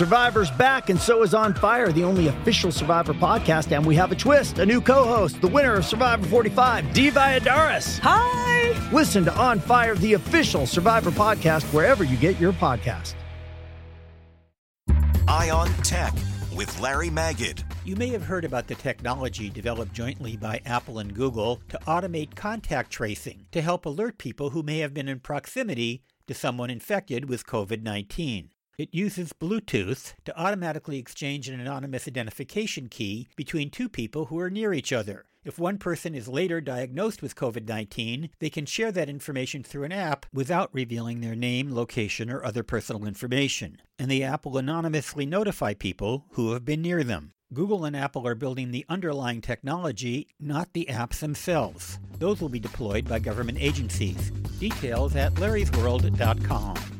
Survivor's back, and so is On Fire, the only official Survivor podcast. And we have a twist a new co host, the winner of Survivor 45, Dee Valladares. Hi! Listen to On Fire, the official Survivor podcast, wherever you get your podcast. Eye on Tech with Larry Magid. You may have heard about the technology developed jointly by Apple and Google to automate contact tracing to help alert people who may have been in proximity to someone infected with COVID 19. It uses Bluetooth to automatically exchange an anonymous identification key between two people who are near each other. If one person is later diagnosed with COVID 19, they can share that information through an app without revealing their name, location, or other personal information. And the app will anonymously notify people who have been near them. Google and Apple are building the underlying technology, not the apps themselves. Those will be deployed by government agencies. Details at larrysworld.com.